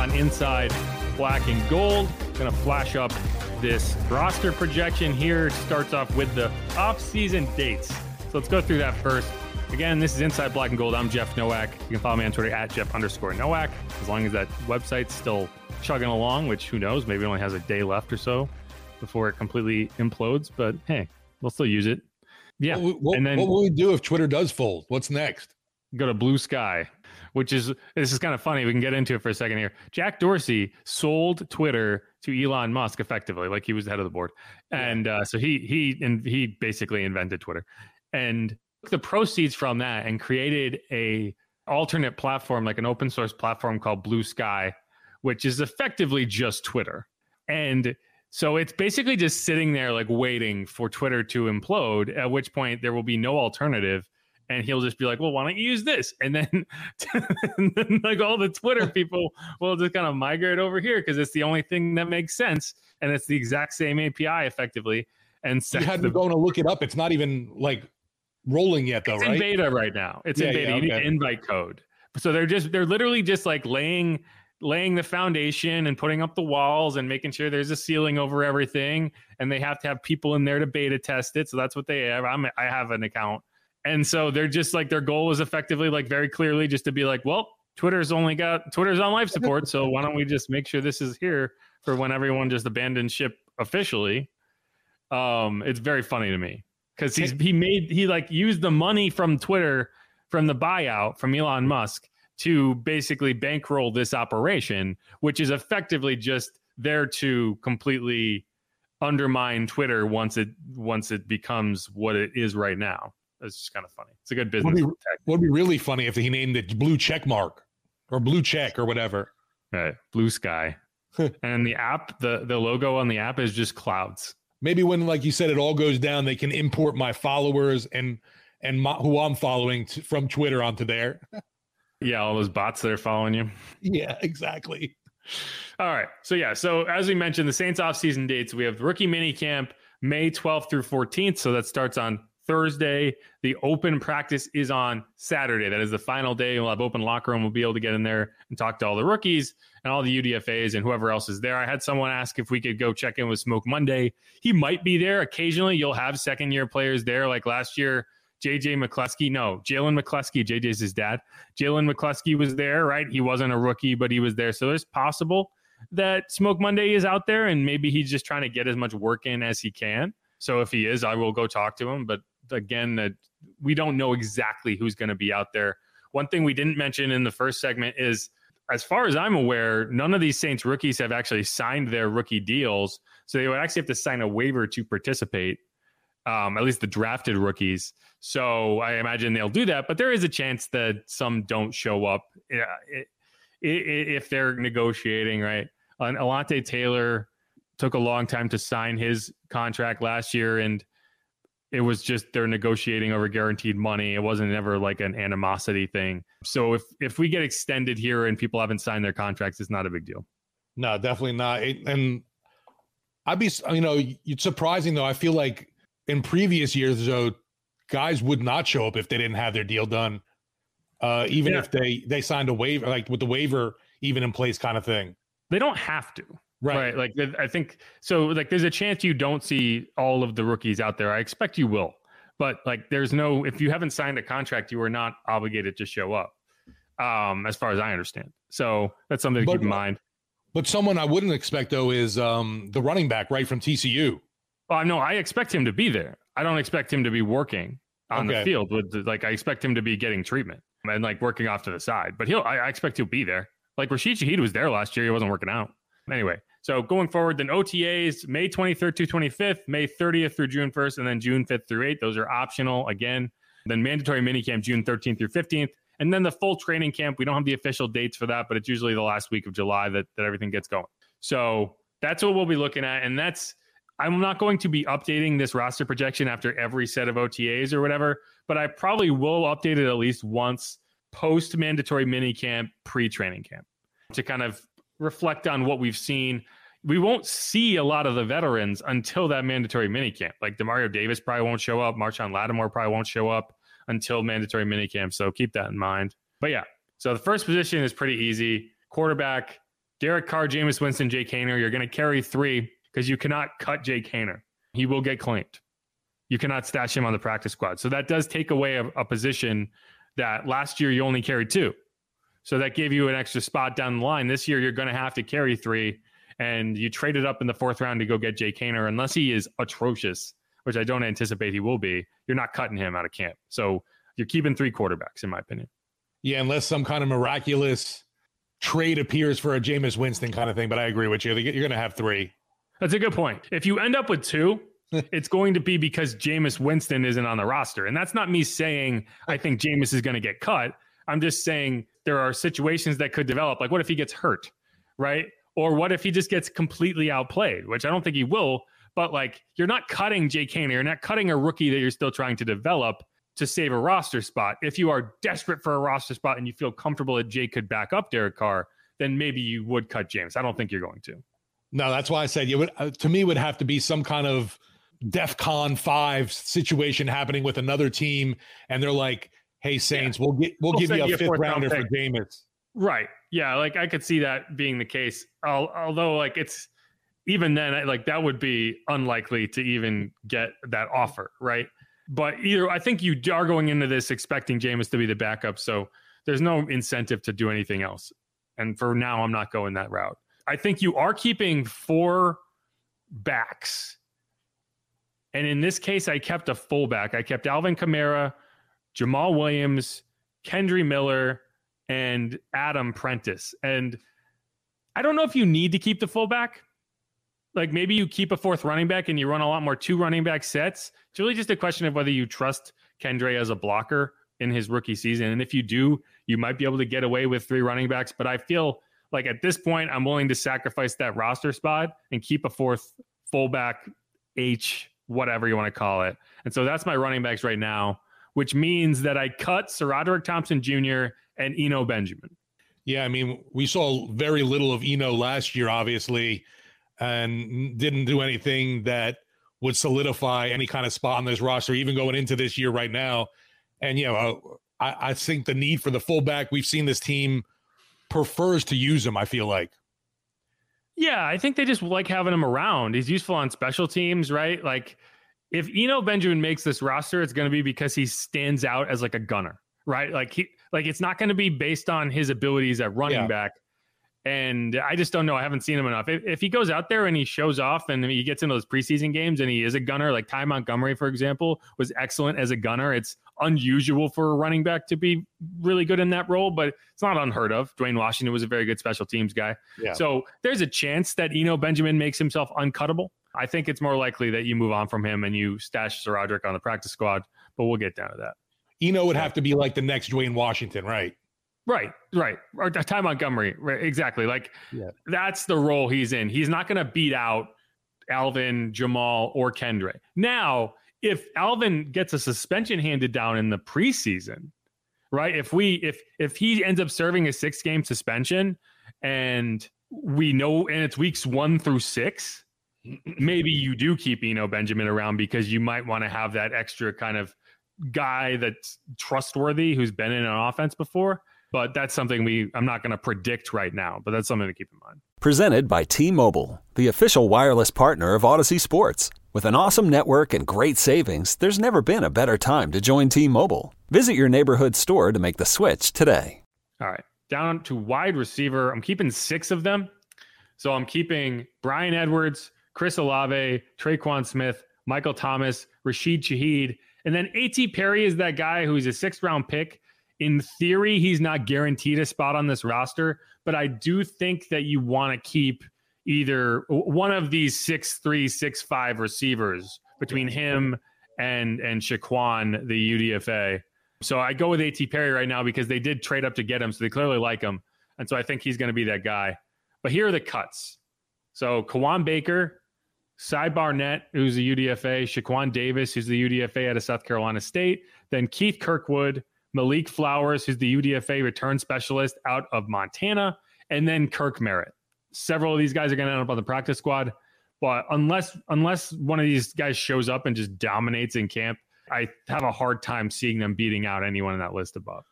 On Inside Black and Gold. Going to flash up this roster projection here. It starts off with the off-season dates. So let's go through that first. Again, this is Inside Black and Gold. I'm Jeff Nowak. You can follow me on Twitter at Jeff underscore Nowak. As long as that website's still chugging along, which who knows, maybe it only has a day left or so before it completely implodes. But hey, we'll still use it. Yeah. What, what, and then what will we do if Twitter does fold? What's next? go to Blue Sky, which is this is kind of funny. We can get into it for a second here. Jack Dorsey sold Twitter to Elon Musk effectively, like he was the head of the board, and uh, so he he and he basically invented Twitter, and took the proceeds from that and created a alternate platform, like an open source platform called Blue Sky, which is effectively just Twitter, and so it's basically just sitting there like waiting for Twitter to implode, at which point there will be no alternative and he'll just be like, "Well, why don't you use this?" And then, and then like all the Twitter people will just kind of migrate over here because it's the only thing that makes sense, and it's the exact same API effectively. And You had to go and look it up. It's not even like rolling yet, though, right? it's right? in beta right now. It's Yeah, in beta. yeah, You need invite code. So they're just they're literally just like laying laying the foundation and putting up the walls and making sure there's a ceiling over everything. And they have to have people in there to beta test it. So that's what they have. I'm I have an account. And so they're just like their goal is effectively like very clearly just to be like, well, Twitter's only got Twitter's on life support. So why don't we just make sure this is here for when everyone just abandons ship officially? Um, it's very funny to me because he's he made he like used the money from Twitter from the buyout from Elon Musk to basically bankroll this operation, which is effectively just there to completely undermine Twitter once it once it becomes what it is right now. It's just kind of funny. It's a good Would business. be, would be really funny if he named it blue check mark or blue check or whatever. Right. Blue sky. and the app, the the logo on the app is just clouds. Maybe when, like you said, it all goes down, they can import my followers and and my, who I'm following t- from Twitter onto there. Yeah, all those bots that are following you. yeah, exactly. All right. So yeah, so as we mentioned, the Saints off-season dates, we have rookie mini camp May 12th through 14th. So that starts on Thursday. The open practice is on Saturday. That is the final day. We'll have open locker room. We'll be able to get in there and talk to all the rookies and all the UDFAs and whoever else is there. I had someone ask if we could go check in with Smoke Monday. He might be there. Occasionally, you'll have second year players there. Like last year, JJ McCleskey, no, Jalen McCleskey, JJ's his dad. Jalen McCleskey was there, right? He wasn't a rookie, but he was there. So it's possible that Smoke Monday is out there and maybe he's just trying to get as much work in as he can. So if he is, I will go talk to him. But again, that we don't know exactly who's going to be out there. One thing we didn't mention in the first segment is as far as I'm aware, none of these Saints rookies have actually signed their rookie deals. So they would actually have to sign a waiver to participate, um, at least the drafted rookies. So I imagine they'll do that. But there is a chance that some don't show up if they're negotiating, right? And Alontae Taylor took a long time to sign his contract last year. And it was just they're negotiating over guaranteed money. It wasn't ever like an animosity thing. So if if we get extended here and people haven't signed their contracts, it's not a big deal. No, definitely not. And I'd be, you know, it's surprising though. I feel like in previous years, though, guys would not show up if they didn't have their deal done, uh, even yeah. if they they signed a waiver, like with the waiver even in place, kind of thing. They don't have to. Right. right. Like I think so like there's a chance you don't see all of the rookies out there. I expect you will. But like there's no if you haven't signed a contract, you are not obligated to show up. Um, as far as I understand. So that's something to but, keep in mind. But someone I wouldn't expect though is um the running back right from TCU. Well, no, I expect him to be there. I don't expect him to be working on okay. the field with like I expect him to be getting treatment and like working off to the side. But he'll I, I expect he'll be there. Like Rashid Shaheed was there last year. He wasn't working out. Anyway, so going forward, then OTAs May 23rd to 25th, May 30th through June 1st, and then June 5th through 8th. Those are optional again. Then mandatory minicamp June 13th through 15th. And then the full training camp. We don't have the official dates for that, but it's usually the last week of July that, that everything gets going. So that's what we'll be looking at. And that's, I'm not going to be updating this roster projection after every set of OTAs or whatever, but I probably will update it at least once post mandatory minicamp, pre training camp to kind of reflect on what we've seen. We won't see a lot of the veterans until that mandatory minicamp. Like Demario Davis probably won't show up. Marshon Lattimore probably won't show up until mandatory minicamp. So keep that in mind. But yeah, so the first position is pretty easy. Quarterback, Derek Carr, Jameis Winston, Jake Haener. You're going to carry three because you cannot cut Jake Haener. He will get claimed. You cannot stash him on the practice squad. So that does take away a, a position that last year you only carried two. So that gave you an extra spot down the line. This year, you're going to have to carry three, and you traded up in the fourth round to go get Jake Haener, Unless he is atrocious, which I don't anticipate he will be, you're not cutting him out of camp. So you're keeping three quarterbacks, in my opinion. Yeah, unless some kind of miraculous trade appears for a Jameis Winston kind of thing. But I agree with you. You're going to have three. That's a good point. If you end up with two, it's going to be because Jameis Winston isn't on the roster. And that's not me saying I think Jameis is going to get cut. I'm just saying there are situations that could develop. Like, what if he gets hurt, right? Or what if he just gets completely outplayed, which I don't think he will. But like, you're not cutting Jake Haener, you're not cutting a rookie that you're still trying to develop to save a roster spot. If you are desperate for a roster spot and you feel comfortable that Jay could back up Derek Carr, then maybe you would cut James. I don't think you're going to. No, that's why I said you would. Uh, to me, would have to be some kind of DEFCON five situation happening with another team, and they're like, hey Saints, yeah. we'll get we'll, we'll give you a fifth rounder for Jameis. Right. Yeah. Like I could see that being the case. Although like it's even then like that would be unlikely to even get that offer. Right. But either I think you are going into this expecting Jameis to be the backup. So there's no incentive to do anything else. And for now, I'm not going that route. I think you are keeping four backs. And in this case, I kept a fullback. I kept Alvin Kamara, Jamaal Williams, Kendre Miller, and Adam Prentice. And I don't know if you need to keep the fullback. Like maybe you keep a fourth running back and you run a lot more two running back sets. It's really just a question of whether you trust Kendre as a blocker in his rookie season. And if you do, you might be able to get away with three running backs. But I feel like at this point, I'm willing to sacrifice that roster spot and keep a fourth fullback, H, whatever you want to call it. And so that's my running backs right now which means that I cut SaRodorick Thompson Jr. and Eno Benjamin. Yeah, I mean, we saw very little of Eno last year, obviously, and didn't do anything that would solidify any kind of spot on this roster, even going into this year right now. And, you know, uh, I, I think the need for the fullback, we've seen this team prefers to use him, I feel like. Yeah, I think they just like having him around. He's useful on special teams, right? Like, if Eno Benjamin makes this roster, it's going to be because he stands out as like a gunner, right? Like he, like it's not going to be based on his abilities at running yeah. back. And I just don't know. I haven't seen him enough. If, if he goes out there and he shows off and he gets into those preseason games and he is a gunner, like Ty Montgomery, for example, was excellent as a gunner. It's unusual for a running back to be really good in that role, but it's not unheard of. Dwayne Washington was a very good special teams guy. Yeah. So there's a chance that Eno Benjamin makes himself uncuttable. I think it's more likely that you move on from him and you stash SaRodorick on the practice squad, but we'll get down to that. Eno would have to be like the next Dwayne Washington, right? Right, right. Or uh, Ty Montgomery, right? Exactly. Like yeah. that's the role he's in. He's not going to beat out Alvin, Jamaal, or Kendre. Now, if Alvin gets a suspension handed down in the preseason, right? If we if if he ends up serving a six game suspension and we know and it's weeks one through six, maybe you do keep Eno Benjamin around because you might want to have that extra kind of guy that's trustworthy who's been in an offense before. But that's something we I'm not going to predict right now, but that's something to keep in mind. Presented by T-Mobile, the official wireless partner of Audacy Sports. With an awesome network and great savings, there's never been a better time to join T-Mobile. Visit your neighborhood store to make the switch today. All right, down to wide receiver. I'm keeping 6 of them. So I'm keeping Brian Edwards, Chris Olave, Tre'Quan Smith, Michael Thomas, Rashid Shaheed, and then A.T. Perry is that guy who's a sixth round pick in theory, he's not guaranteed a spot on this roster, but I do think that you want to keep either one of these six three, six five receivers between him and and Shaquan, the UDFA. So I go with AT Perry right now because they did trade up to get him, so they clearly like him, and so I think he's going to be that guy. But here are the cuts. So Kawaan Baker, Cy Barnett, who's a UDFA, Shaquan Davis, who's the UDFA out of South Carolina State, then Keith Kirkwood, Malik Flowers, who's the UDFA return specialist out of Montana, and then Kirk Merritt. Several of these guys are going to end up on the practice squad, but unless unless one of these guys shows up and just dominates in camp, I have a hard time seeing them beating out anyone in that list above.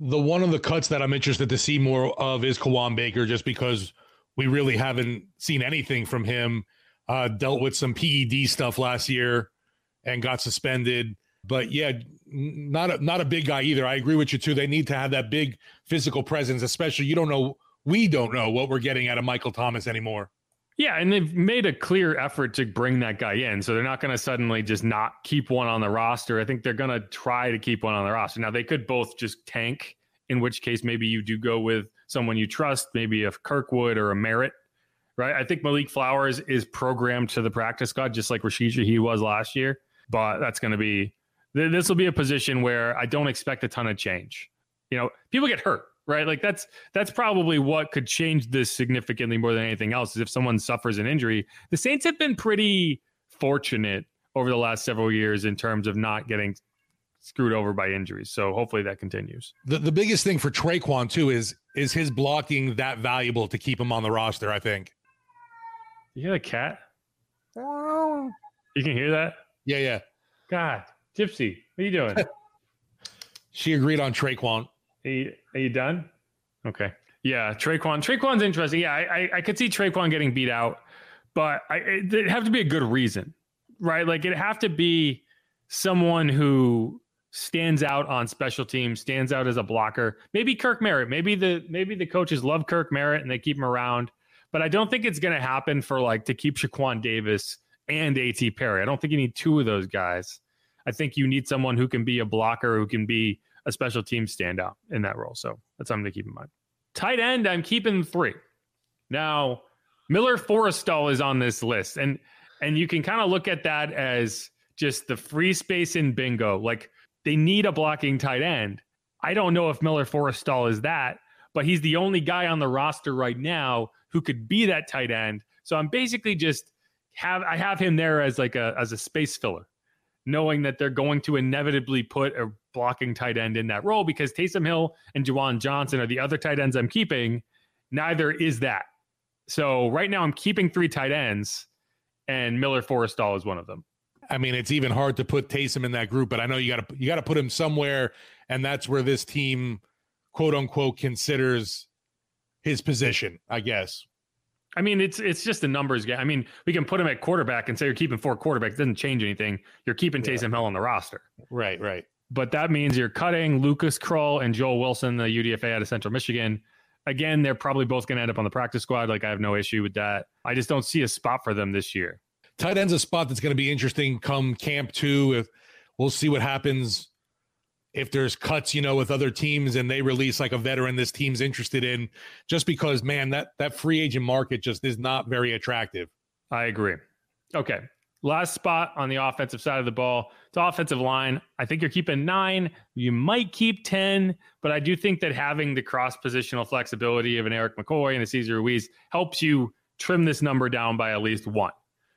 The one of the cuts that I'm interested to see more of is Kawaan Baker, just because we really haven't seen anything from him. Uh, dealt with some PED stuff last year and got suspended. But yeah, not a, not a big guy either. I agree with you too. They need to have that big physical presence, especially you don't know we don't know what we're getting out of Michael Thomas anymore. Yeah, and they've made a clear effort to bring that guy in. So they're not going to suddenly just not keep one on the roster. I think they're going to try to keep one on the roster. Now they could both just tank, in which case maybe you do go with someone you trust, maybe a Kirkwood or a Merritt, right? I think Malik Flowers is programmed to the practice squad just like Rashid he was last year, but that's going to be this will be a position where I don't expect a ton of change. You know, people get hurt, right? Like that's that's probably what could change this significantly more than anything else is if someone suffers an injury. The Saints have been pretty fortunate over the last several years in terms of not getting screwed over by injuries. So hopefully that continues. The the biggest thing for Tre'Quan too is is his blocking that valuable to keep him on the roster, I think. You hear the cat? You can hear that? Yeah, yeah. God. Gypsy, what are you doing? she agreed on Tre'Quan. Are you, are you done? Okay. Yeah, Tre'Quan. Tre'Quan's interesting. Yeah, I, I, I could see Tre'Quan getting beat out, but I, it have to be a good reason, right? Like it have to be someone who stands out on special teams, stands out as a blocker. Maybe Kirk Merritt. Maybe the maybe the coaches love Kirk Merritt and they keep him around. But I don't think it's going to happen for like to keep Shaquan Davis and AT Perry. I don't think you need two of those guys. I think you need someone who can be a blocker, who can be a special team standout in that role. So that's something to keep in mind. Tight end, I'm keeping three. Now, Miller Forristall is on this list, and and you can kind of look at that as just the free space in bingo. Like they need a blocking tight end. I don't know if Miller Forristall is that, but he's the only guy on the roster right now who could be that tight end. So I'm basically just have I have him there as like a as a space filler knowing that they're going to inevitably put a blocking tight end in that role because Taysom Hill and Juwan Johnson are the other tight ends I'm keeping. Neither is that. So right now I'm keeping three tight ends, and Miller Forristall is one of them. I mean, it's even hard to put Taysom in that group, but I know you got to you got to put him somewhere, and that's where this team, quote unquote, considers his position. I guess. I mean, it's it's just a numbers game. I mean, we can put him at quarterback and say you're keeping four quarterbacks. It doesn't change anything. You're keeping Taysom. Hill on the roster. Right, right. But that means you're cutting Lucas Krull and Joel Wilson, the UDFA out of Central Michigan. Again, they're probably both going to end up on the practice squad. Like I have no issue with that. I just don't see a spot for them this year. Tight end's a spot that's going to be interesting come camp two. If we'll see what happens if there's cuts, you know, with other teams and they release like a veteran this team's interested in, just because man, that that free agent market just is not very attractive. I agree. Okay. Last spot on the offensive side of the ball. It's offensive line. I think you're keeping nine. You might keep 10, but I do think that having the cross positional flexibility of an Eric McCoy and a Cesar Ruiz helps you trim this number down by at least one.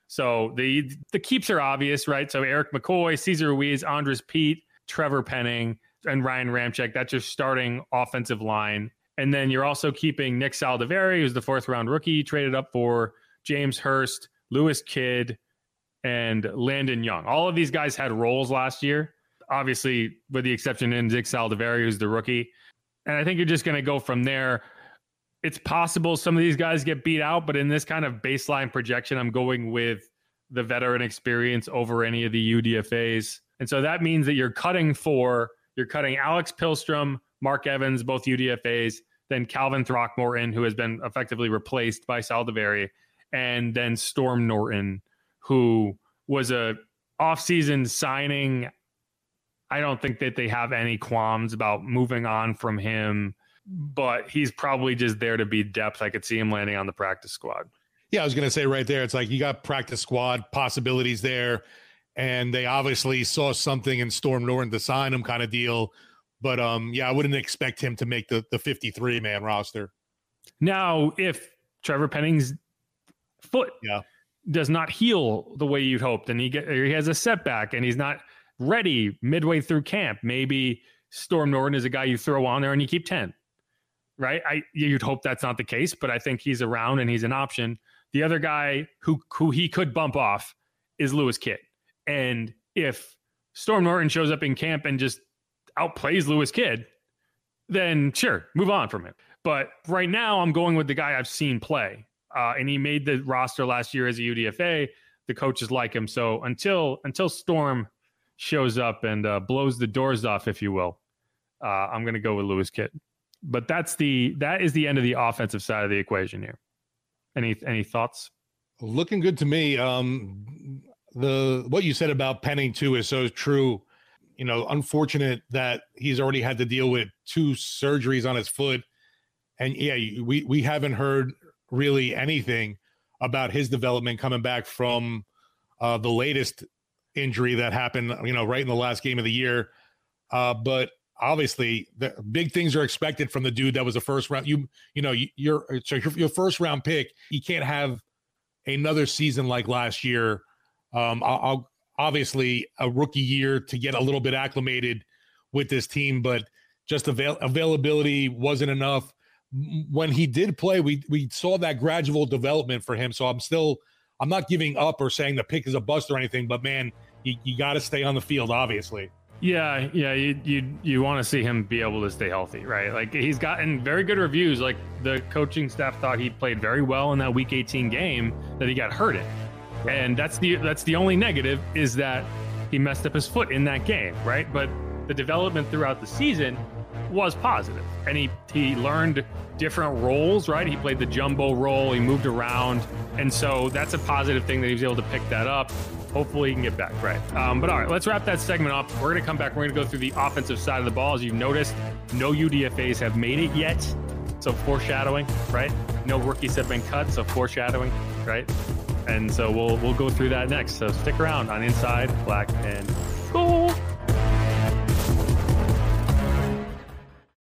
So the the keeps are obvious, right? So Eric McCoy, Cesar Ruiz, Andrus Peat, Trevor Penning, and Ryan Ramczyk. That's your starting offensive line. And then you're also keeping Nick Saldiveri, who's the fourth round rookie, traded up for James Hurst, Lewis Kidd, and Landon Young. All of these guys had roles last year, obviously, with the exception of Nick Saldiveri, who's the rookie. And I think you're just going to go from there. It's possible some of these guys get beat out, but in this kind of baseline projection, I'm going with the veteran experience over any of the UDFAs. And so that means that you're cutting for, you're cutting Alex Pihlstrom, Mark Evans, both UDFAs, then Calvin Throckmorton, who has been effectively replaced by Saldiveri, and then Storm Norton, who was a offseason signing. I don't think that they have any qualms about moving on from him, but he's probably just there to be depth. I could see him landing on the practice squad. Yeah, I was going to say right there, it's like you got practice squad possibilities there and they obviously saw something in Storm Norton to sign him kind of deal. But um, yeah, I wouldn't expect him to make the the 53 man roster. Now, if Trevor Penning's foot yeah. does not heal the way you'd hoped, and he get he has a setback and he's not ready midway through camp, maybe Storm Norton is a guy you throw on there and you keep 10. Right? I you'd hope that's not the case, but I think he's around and he's an option. The other guy who who he could bump off is Lewis Kidd. And if Storm Norton shows up in camp and just outplays Lewis Kidd, then sure, move on from him. But right now, I'm going with the guy I've seen play. Uh, and he made the roster last year as a UDFA. The coaches like him. So until until Storm shows up and uh, blows the doors off, if you will, uh, I'm going to go with Lewis Kidd. But that's the that is the end of the offensive side of the equation here. Any any thoughts? Looking good to me. Um, the what you said about Penning too is so true. You know, unfortunate that he's already had to deal with two surgeries on his foot, and yeah, we we haven't heard really anything about his development coming back from uh, the latest injury that happened. You know, right in the last game of the year. Uh, but obviously, the big things are expected from the dude that was a first round. You you know, you, you're so your, your first round pick. You can't have another season like last year um, I'll, I'll obviously a rookie year to get a little bit acclimated with this team, but just avail- availability wasn't enough. When he did play, we we saw that gradual development for him. So I'm still I'm not giving up or saying the pick is a bust or anything, but man, you, you got to stay on the field, obviously. Yeah, yeah, you you you want to see him be able to stay healthy, right? Like he's gotten very good reviews. Like the coaching staff thought he played very well in that Week 18 game that he got hurt in and that's the that's the only negative is that he messed up his foot in that game, right? But the development throughout the season was positive. and he he learned different roles, right? He played the jumbo role, he moved around, and so that's a positive thing that he was able to pick that up. Hopefully, he can get back right. Um, but all right, let's wrap that segment up. We're going to come back. We're going to go through the offensive side of the ball. As you've noticed, no UDFA's have made it yet. So foreshadowing, right? No rookies have been cut, so foreshadowing, right? And so we'll we'll go through that next. So stick around on Inside Black and Gold.